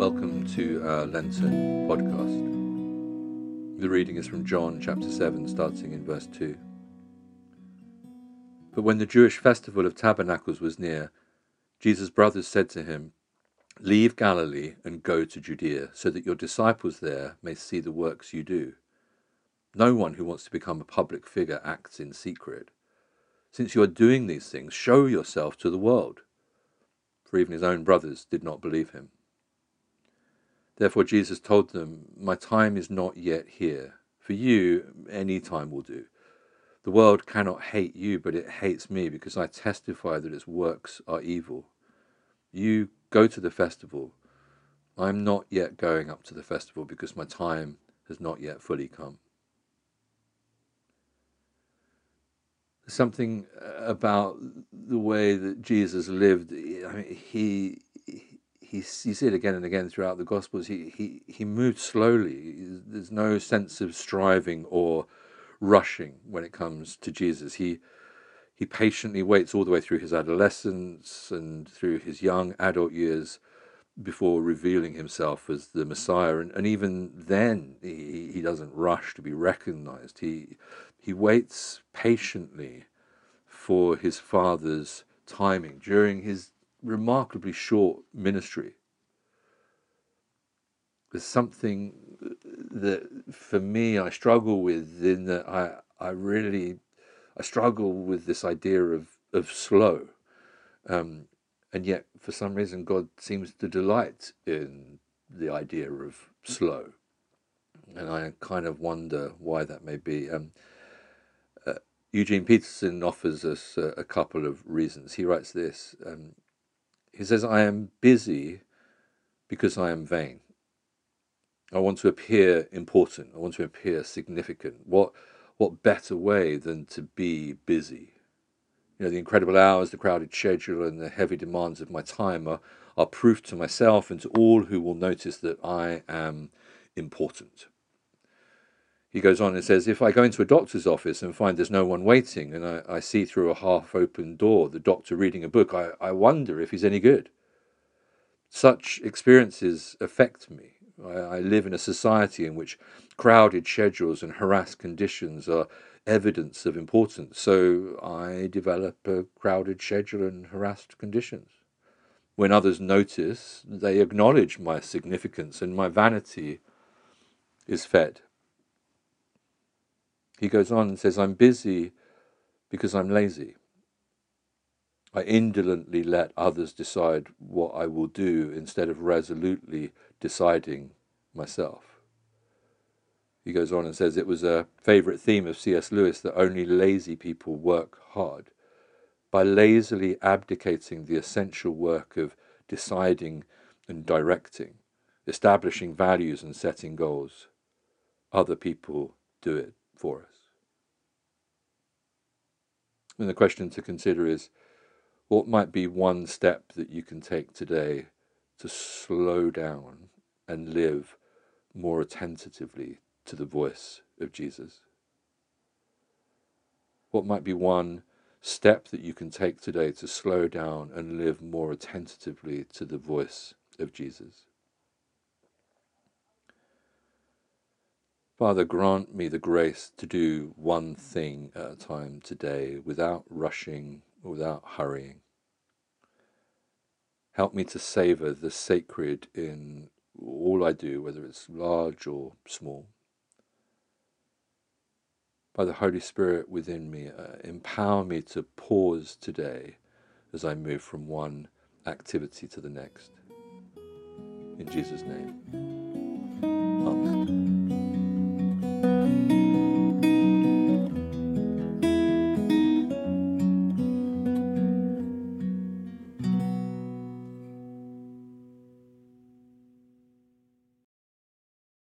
to our Lenten podcast. The reading is from John chapter 7, starting in verse 2. But when the Jewish festival of tabernacles was near, Jesus' brothers said to him, Leave Galilee and go to Judea, so that your disciples there may see the works you do. No one who wants to become a public figure acts in secret. Since you are doing these things, show yourself to the world. For even his own brothers did not believe him. Therefore Jesus told them, My time is not yet here. For you, any time will do. The world cannot hate you, but it hates me because I testify that its works are evil. You go to the festival. I am not yet going up to the festival because my time has not yet fully come. There's something about the way that Jesus lived. I mean, he, he, you see it again and again throughout the Gospels. He, he, he moved slowly. There's no sense of striving or rushing when it comes to Jesus. He, he patiently waits all the way through his adolescence and through his young adult years before revealing himself as the Messiah. And, and even then, he, he doesn't rush to be recognized. He, he waits patiently for his father's timing during his remarkably short ministry. There's something that for me I struggle with in that I, I really I struggle with this idea of, of slow. Um, and yet for some reason God seems to delight in the idea of slow. And I kind of wonder why that may be. Um, Eugene Peterson offers us a, a, couple of reasons. He writes this um, He says, I am busy because I am vain. I want to appear important. I want to appear significant. What, what better way than to be busy? You know, the incredible hours, the crowded schedule, and the heavy demands of my time are, are proof to myself and to all who will notice that I am important he goes on and says, If I go into a doctor's office and find there's no one waiting, and I, I see through a half open door the doctor reading a book, I, I wonder if he's any good. Such experiences affect me. I, I live in a society in which crowded schedules and harassed conditions are evidence of importance, so I develop a crowded schedule and harassed conditions. When others notice, they acknowledge my significance, and my vanity is fed. He goes on and says, I'm busy because I'm lazy. I indolently let others decide what I will do instead of resolutely deciding myself. He goes on and says it was a favourite theme of C.S. Lewis that only lazy people work hard. By lazily abdicating the essential work of deciding and directing, establishing values and setting goals, other people do it for us. And the question to consider is what might be one step that you can take today to slow down and live more attentively to the voice of Jesus? What might be one step that you can take today to slow down and live more attentively to the voice of Jesus? Father, grant me the grace to do one thing at a time today without rushing without hurrying. Help me to savour the sacred in all I do, whether it's large or small. By the Holy Spirit within me, uh, empower me to pause today as I move from one activity to the next. In Jesus' name.